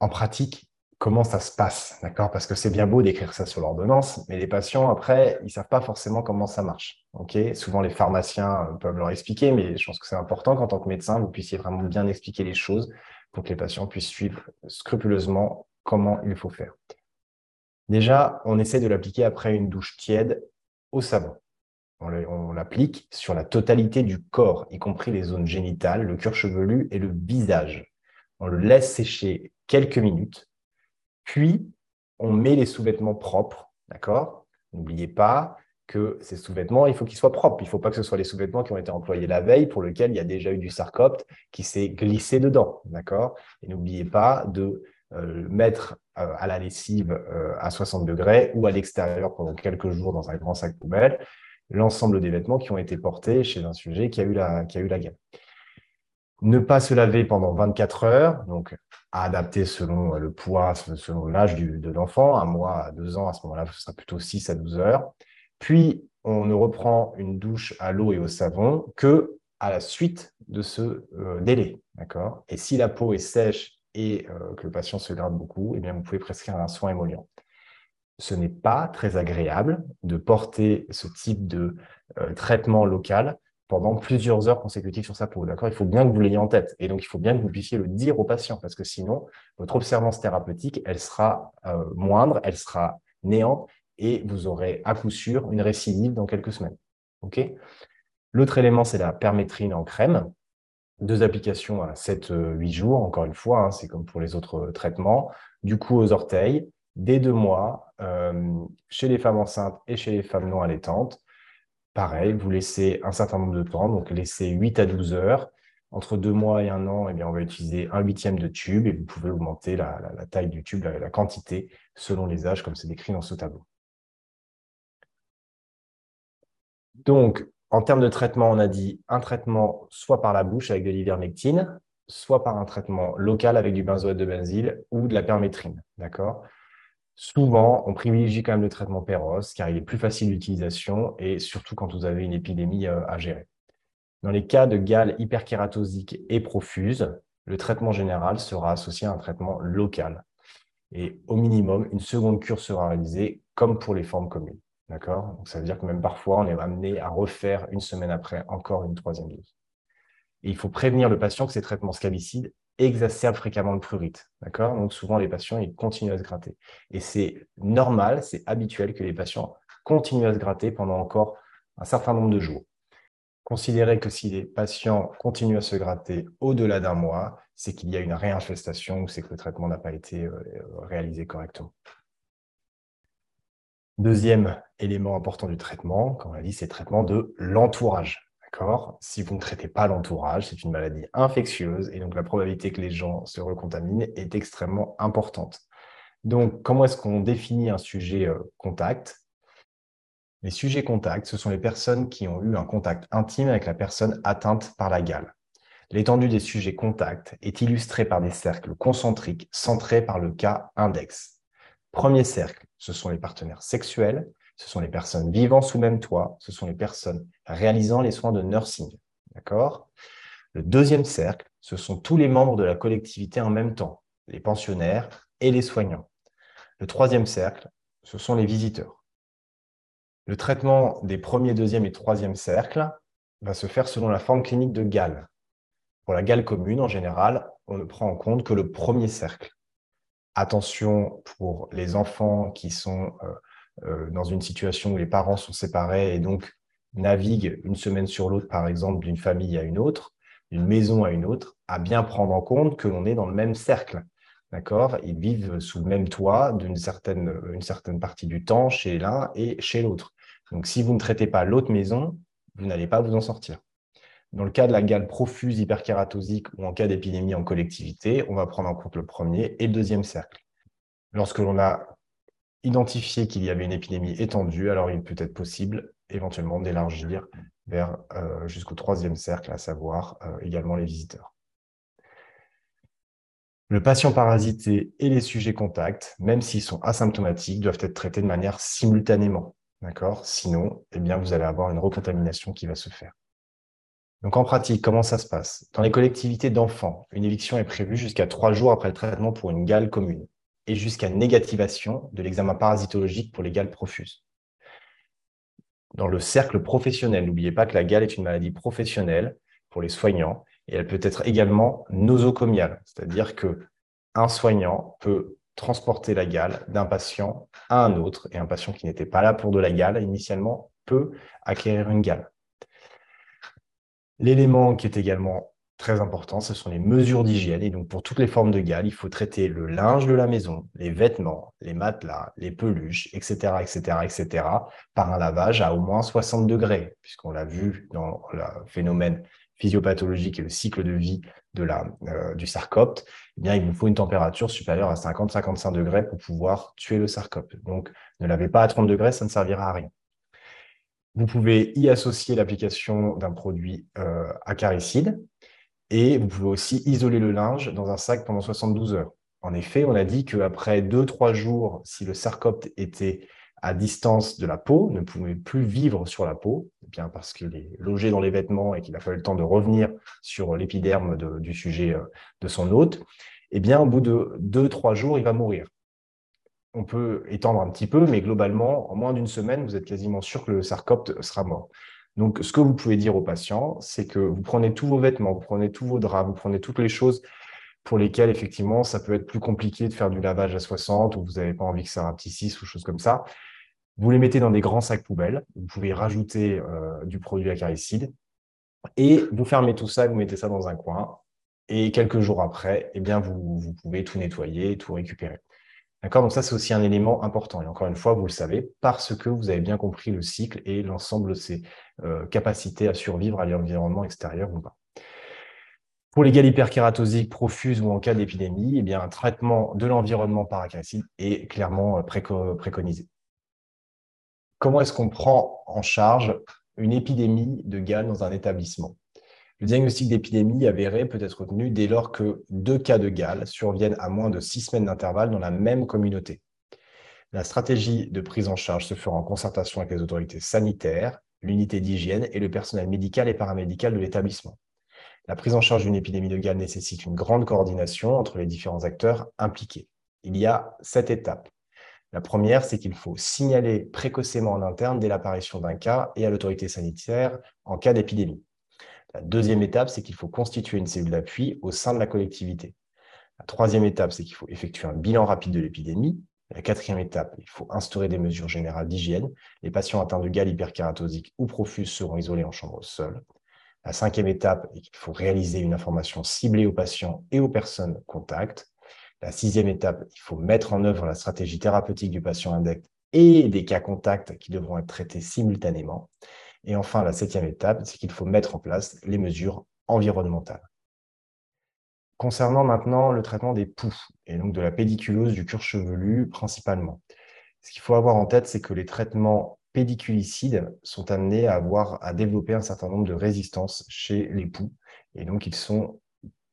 En pratique, comment ça se passe, d'accord? Parce que c'est bien beau d'écrire ça sur l'ordonnance, mais les patients, après, ils ne savent pas forcément comment ça marche. ok? Souvent, les pharmaciens euh, peuvent leur expliquer, mais je pense que c'est important qu'en tant que médecin, vous puissiez vraiment bien expliquer les choses pour que les patients puissent suivre scrupuleusement comment il faut faire. Déjà, on essaie de l'appliquer après une douche tiède au savon. On l'applique sur la totalité du corps, y compris les zones génitales, le cuir chevelu et le visage. On le laisse sécher quelques minutes puis, on met les sous-vêtements propres, d'accord? N'oubliez pas que ces sous-vêtements, il faut qu'ils soient propres. Il ne faut pas que ce soit les sous-vêtements qui ont été employés la veille, pour lesquels il y a déjà eu du sarcopte qui s'est glissé dedans, d'accord? Et n'oubliez pas de euh, mettre euh, à la lessive euh, à 60 degrés ou à l'extérieur pendant quelques jours dans un grand sac poubelle l'ensemble des vêtements qui ont été portés chez un sujet qui a eu la, qui. Ne pas se laver pendant 24 heures, donc à adapter selon le poids, selon l'âge de l'enfant. Un mois à deux ans, à ce moment-là, ce sera plutôt 6 à 12 heures. Puis, on ne reprend une douche à l'eau et au savon que à la suite de ce euh, délai. D'accord? Et si la peau est sèche et euh, que le patient se gratte beaucoup, eh bien, vous pouvez prescrire un soin émollient. Ce n'est pas très agréable de porter ce type de euh, traitement local pendant plusieurs heures consécutives sur sa peau. D'accord? Il faut bien que vous l'ayez en tête. Et donc, il faut bien que vous puissiez le dire au patient, parce que sinon, votre observance thérapeutique, elle sera euh, moindre, elle sera néante, et vous aurez à coup sûr une récidive dans quelques semaines. OK? L'autre élément, c'est la permétrine en crème. Deux applications à 7-8 euh, jours, encore une fois, hein, c'est comme pour les autres euh, traitements. Du coup, aux orteils, dès deux mois, chez les femmes enceintes et chez les femmes non allaitantes. Pareil, vous laissez un certain nombre de temps, donc laissez 8 à 12 heures. Entre deux mois et un an, eh bien, on va utiliser un huitième de tube et vous pouvez augmenter la, taille du tube, la, quantité, selon les âges, comme c'est décrit dans ce tableau. Donc, en termes de traitement, on a dit un traitement soit par la bouche avec de l'ivermectine, soit par un traitement local avec du benzoate de benzyle ou de la permétrine. D'accord? Souvent, on privilégie quand même le traitement Péros car il est plus facile d'utilisation et surtout quand vous avez une épidémie euh, à gérer. Dans les cas de gale hyperkératosique et profuse, le traitement général sera associé à un traitement local. Et au minimum, une seconde cure sera réalisée comme pour les formes communes. D'accord? Donc, ça veut dire que même parfois, on est amené à refaire une semaine après encore une troisième dose. Il faut prévenir le patient que ces traitements scabicides exacerbe fréquemment le prurite. D'accord? Donc souvent, les patients, ils continuent à se gratter. Et c'est normal, c'est habituel que les patients continuent à se gratter pendant encore un certain nombre de jours. Considérez que si les patients continuent à se gratter au-delà d'un mois, c'est qu'il y a une réinfestation ou c'est que le traitement n'a pas été euh, réalisé correctement. Deuxième élément important du traitement, comme on l'a dit, c'est le traitement de l'entourage. Si vous ne traitez pas l'entourage, c'est une maladie infectieuse et donc la probabilité que les gens se recontaminent est extrêmement importante. Donc, comment est-ce qu'on définit un sujet euh, contact? Les sujets contacts, ce sont les personnes qui ont eu un contact intime avec la personne atteinte par la gale. L'étendue des sujets contacts est illustrée par des cercles concentriques centrés par le cas index. Premier cercle, ce sont les partenaires sexuels ce sont les personnes vivant sous même toit, ce sont les personnes réalisant les soins de nursing. D'accord? Le deuxième cercle, ce sont tous les membres de la collectivité en même temps, les pensionnaires et les soignants. Le troisième cercle, ce sont les visiteurs. Le traitement des premiers, deuxième et troisième cercles va se faire selon la forme clinique de gale. Pour la gale commune, en général, on ne prend en compte que le premier cercle. Attention pour les enfants qui sont euh, dans une situation où les parents sont séparés et donc naviguent une semaine sur l'autre, par exemple, d'une famille à une autre, d'une maison à une autre, à bien prendre en compte que l'on est dans le même cercle. D'accord? Ils vivent sous le même toit d'une certaine, une certaine partie du temps chez l'un et chez l'autre. Donc, si vous ne traitez pas l'autre maison, vous n'allez pas vous en sortir. Dans le cas de la gale profuse hyperkératosique ou en cas d'épidémie en collectivité, on va prendre en compte le premier et le deuxième cercle. Lorsque l'on a identifier qu'il y avait une épidémie étendue, alors il peut être possible éventuellement d'élargir vers euh, jusqu'au troisième cercle, à savoir euh, également les visiteurs. Le patient parasité et les sujets contacts, même s'ils sont asymptomatiques, doivent être traités de manière simultanément. Sinon, eh bien, vous allez avoir une recontamination qui va se faire. Donc en pratique, comment ça se passe? Dans les collectivités d'enfants, une éviction est prévue jusqu'à trois jours après le traitement pour une gale commune et jusqu'à négativation de l'examen parasitologique pour les gales profuses. Dans le cercle professionnel, n'oubliez pas que la gale est une maladie professionnelle pour les soignants et elle peut être également nosocomiale, c'est-à-dire que un soignant peut transporter la gale d'un patient à un autre et un patient qui n'était pas là pour de la gale initialement peut acquérir une gale. L'élément qui est également très important, ce sont les mesures d'hygiène. Et donc, pour toutes les formes de gale, il faut traiter le linge de la maison, les vêtements, les matelas, les peluches, etc., etc., etc., par un lavage à au moins 60 degrés, puisqu'on l'a vu dans le phénomène physiopathologique et le cycle de vie de la, euh, du sarcopte, eh bien, il vous faut une température supérieure à 50-55 degrés pour pouvoir tuer le sarcopte. Donc, ne lavez pas à 30 degrés, ça ne servira à rien. Vous pouvez y associer l'application d'un produit euh, acaricide, et vous pouvez aussi isoler le linge dans un sac pendant 72 heures. En effet, on a dit qu'après 2-3 jours, si le sarcopte était à distance de la peau, ne pouvait plus vivre sur la peau, eh bien parce qu'il est logé dans les vêtements et qu'il a fallu le temps de revenir sur l'épiderme du sujet euh, de son hôte, eh bien, au bout de 2-3 jours, il va mourir. On peut étendre un petit peu, mais globalement, en moins d'une semaine, vous êtes quasiment sûr que le sarcopte sera mort. Donc, ce que vous pouvez dire aux patients, c'est que vous prenez tous vos vêtements, vous prenez tous vos draps, vous prenez toutes les choses pour lesquelles, effectivement, ça peut être plus compliqué de faire du lavage à 60 ou vous n'avez pas envie que ça rapetississe ou choses comme ça. Vous les mettez dans des grands sacs poubelles. Vous pouvez rajouter euh, du produit acaricide et vous fermez tout ça, vous mettez ça dans un coin. Et quelques jours après, eh bien, vous pouvez tout nettoyer, tout récupérer. D'accord Donc ça, c'est aussi un élément important. Et encore une fois, vous le savez, parce que vous avez bien compris le cycle et l'ensemble de ses euh, capacités à survivre à l'environnement extérieur ou pas. Pour les hyperkératosiques profuses ou en cas d'épidémie, eh bien, un traitement de l'environnement par acaricide est clairement euh, préconisé. Comment est-ce qu'on prend en charge une épidémie de gale dans un établissement? Le diagnostic d'épidémie avéré peut être retenu dès lors que deux cas de gale surviennent à moins de six semaines d'intervalle dans la même communauté. La stratégie de prise en charge se fera en concertation avec les autorités sanitaires, l'unité d'hygiène et le personnel médical et paramédical de l'établissement. La prise en charge d'une épidémie de gale nécessite une grande coordination entre les différents acteurs impliqués. Il y a sept étapes. La première, c'est qu'il faut signaler précocement en interne dès l'apparition d'un cas et à l'autorité sanitaire en cas d'épidémie. La deuxième étape, c'est qu'il faut constituer une cellule d'appui au sein de la collectivité. La troisième étape, c'est qu'il faut effectuer un bilan rapide de l'épidémie. La quatrième étape, il faut instaurer des mesures générales d'hygiène. Les patients atteints de gale hyperkératosique ou profuse seront isolés en chambre seule. La cinquième étape qu'il faut réaliser une information ciblée aux patients et aux personnes contacts. La sixième étape, il faut mettre en œuvre la stratégie thérapeutique du patient index et des cas contacts qui devront être traités simultanément. Et enfin, la septième étape, c'est qu'il faut mettre en place les mesures environnementales. Concernant maintenant le traitement des poux et donc de la pédiculose du cuir chevelu principalement, ce qu'il faut avoir en tête, c'est que les traitements pédiculicides sont amenés à avoir à développer un certain nombre de résistances chez les poux et donc ils sont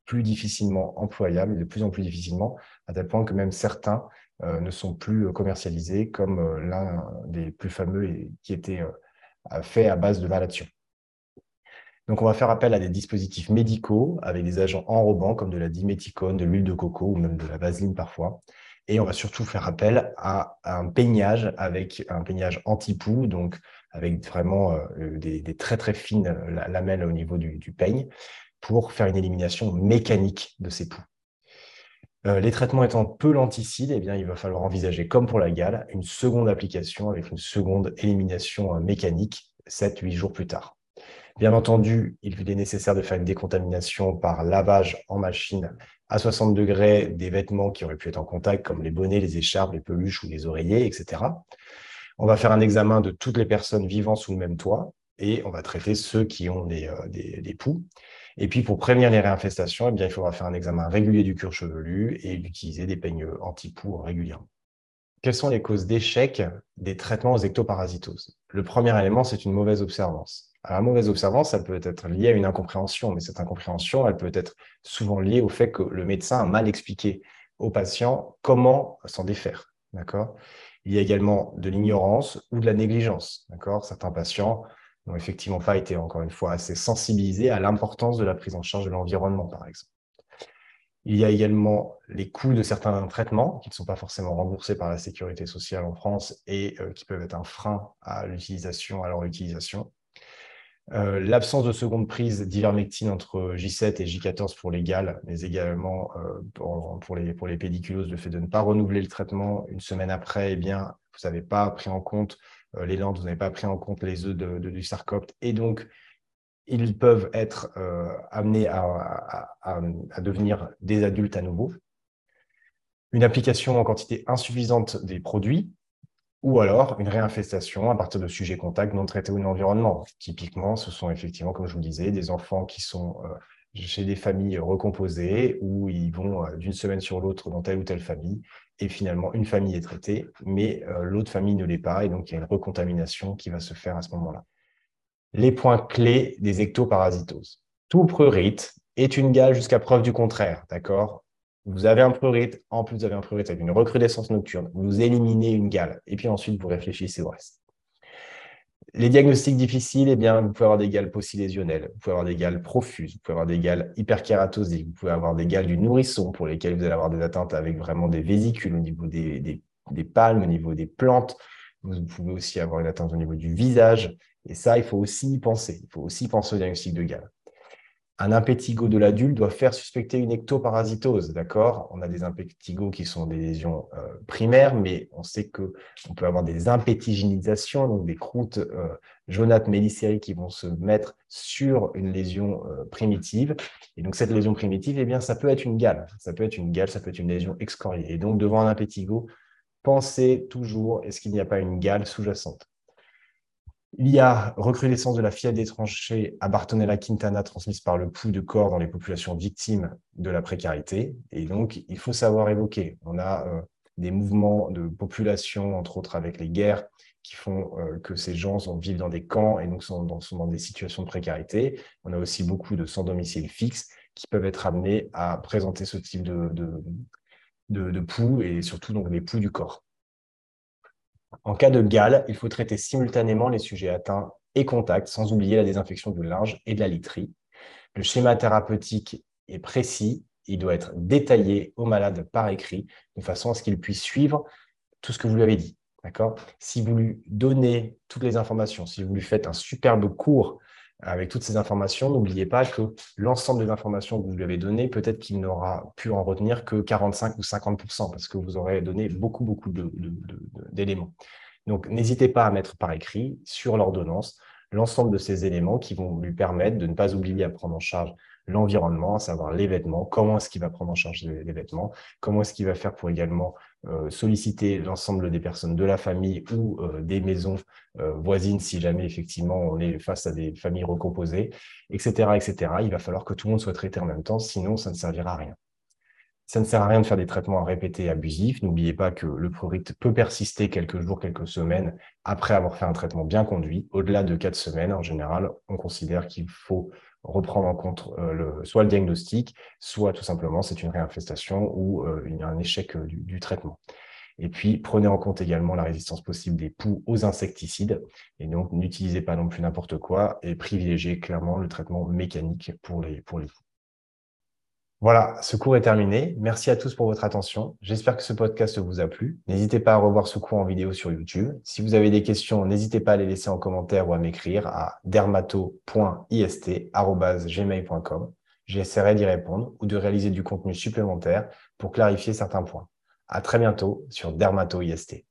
plus difficilement employables, de plus en plus difficilement, à tel point que même certains euh, ne sont plus commercialisés, comme euh, l'un des plus fameux qui était euh, fait à base de malation. Donc, on va faire appel à des dispositifs médicaux avec des agents enrobants comme de la diméthicone, de l'huile de coco ou même de la vaseline parfois. Et on va surtout faire appel à, un peignage avec un peignage anti-poux, donc avec vraiment des, très très fines lamelles au niveau du, du, peigne pour faire une élimination mécanique de ces poux. Les traitements étant peu lenticides, eh bien, il va falloir envisager, comme pour la gale, une seconde application avec une seconde élimination mécanique 7-8 jours plus tard. Bien entendu, il est nécessaire de faire une décontamination par lavage en machine à 60 degrés des vêtements qui auraient pu être en contact, comme les bonnets, les écharpes, les peluches ou les oreillers, etc. On va faire un examen de toutes les personnes vivant sous le même toit et on va traiter ceux qui ont des, euh, poux. Et puis, pour prévenir les réinfestations, eh bien, il faudra faire un examen régulier du cuir chevelu et utiliser des peignes anti-poux régulièrement. Quelles sont les causes d'échec des traitements aux ectoparasitoses? Le premier élément, c'est une mauvaise observance la mauvaise observance, ça peut être lié à une incompréhension, mais cette incompréhension, elle peut être souvent liée au fait que le médecin a mal expliqué au patient comment s'en défaire. D'accord? Il y a également de l'ignorance ou de la négligence. D'accord? Certains patients n'ont effectivement pas été, encore une fois, assez sensibilisés à l'importance de la prise en charge de l'environnement, par exemple. Il y a également les coûts de certains traitements qui ne sont pas forcément remboursés par la sécurité sociale en France et euh, qui peuvent être un frein à l'utilisation, à leur utilisation. Euh, l'absence de seconde prise d'ivermectine entre J7 et J14 pour les gales, mais également euh, pour, les, pour les pédiculoses, le fait de ne pas renouveler le traitement une semaine après, eh bien, vous n'avez pas pris en compte les lentes, vous n'avez pas pris en compte les œufs de, du sarcopte, et donc ils peuvent être amenés à, devenir des adultes à nouveau. Une application en quantité insuffisante des produits, ou alors une réinfestation à partir de sujets contacts non traités ou l'environnement. Typiquement, ce sont effectivement, comme je vous le disais, des enfants qui sont euh, chez des familles recomposées où ils vont euh, d'une semaine sur l'autre dans telle ou telle famille et finalement une famille est traitée, mais euh, l'autre famille ne l'est pas et donc il y a une recontamination qui va se faire à ce moment-là. Les points clés des ectoparasitoses. Tout prurite est une gale jusqu'à preuve du contraire, d'accord? Vous avez un prurite, en plus vous avez un prurite avec une recrudescence nocturne, vous éliminez une gale, et puis ensuite vous réfléchissez au reste. Les diagnostics difficiles, eh bien, vous pouvez avoir des gales possilésionnelles, vous pouvez avoir des gales profuses, vous pouvez avoir des gales hyperkératosiques, vous pouvez avoir des gales du nourrisson pour lesquelles vous allez avoir des atteintes avec vraiment des vésicules au niveau des, des palmes, au niveau des plantes. Vous pouvez aussi avoir une atteinte au niveau du visage. Et ça, il faut aussi y penser. Il faut aussi penser au diagnostic de gale un impétigo de l'adulte doit faire suspecter une ectoparasitose, d'accord? On a des impétigos qui sont des lésions euh, primaires, mais on sait qu'on peut avoir des impétigénisations, donc des croûtes euh, jaunâtres mélicériques qui vont se mettre sur une lésion euh, primitive. Et donc cette lésion primitive, eh bien, ça peut être une gale, ça peut être une gale, ça peut être une lésion excoriée. Et donc devant un impétigo, pensez toujours, est-ce qu'il n'y a pas une gale sous-jacente? Il y a recrudescence de la fièvre des tranchées à Bartonella Quintana transmise par le pouls de corps dans les populations victimes de la précarité. Et donc, il faut savoir évoquer. On a euh, des mouvements de population, entre autres avec les guerres, qui font euh, que ces gens vivent dans des camps et donc sont dans, des situations de précarité. On a aussi beaucoup de sans-domicile fixe qui peuvent être amenés à présenter ce type de, de, et surtout donc les poux du corps. En cas de gale, il faut traiter simultanément les sujets atteints et contacts, sans oublier la désinfection du linge et de la literie. Le schéma thérapeutique est précis, il doit être détaillé au malade par écrit, de façon à ce qu'il puisse suivre tout ce que vous lui avez dit. D'accord? Si vous lui donnez toutes les informations, si vous lui faites un superbe cours avec toutes ces informations, n'oubliez pas que l'ensemble des informations que vous lui avez données, peut-être qu'il n'aura pu en retenir que 45 ou 50% parce que vous aurez donné beaucoup, beaucoup d'éléments. Donc, n'hésitez pas à mettre par écrit sur l'ordonnance l'ensemble de ces éléments qui vont lui permettre de ne pas oublier à prendre en charge l'environnement, à savoir les vêtements, comment est-ce qu'il va prendre en charge les, vêtements, comment est-ce qu'il va faire pour également euh, solliciter l'ensemble des personnes de la famille ou euh, des maisons euh, voisines si jamais effectivement on est face à des familles recomposées, etc., etc. Il va falloir que tout le monde soit traité en même temps, sinon ça ne servira à rien. Ça ne sert à rien de faire des traitements à répéter abusifs. N'oubliez pas que le prurite peut persister quelques jours, quelques semaines après avoir fait un traitement bien conduit. Au-delà de quatre semaines, en général, on considère qu'il faut reprendre en compte euh, le, soit le diagnostic, soit tout simplement c'est une réinfestation ou euh, un échec euh, du, du, traitement. Et puis, prenez en compte également la résistance possible des poux aux insecticides. Et donc, n'utilisez pas non plus n'importe quoi et privilégiez clairement le traitement mécanique pour les, pour les poux. Voilà, ce cours est terminé. Merci à tous pour votre attention. J'espère que ce podcast vous a plu. N'hésitez pas à revoir ce cours en vidéo sur YouTube. Si vous avez des questions, n'hésitez pas à les laisser en commentaire ou à m'écrire à dermato.ist.gmail.com. J'essaierai d'y répondre ou de réaliser du contenu supplémentaire pour clarifier certains points. À très bientôt sur Dermato IST.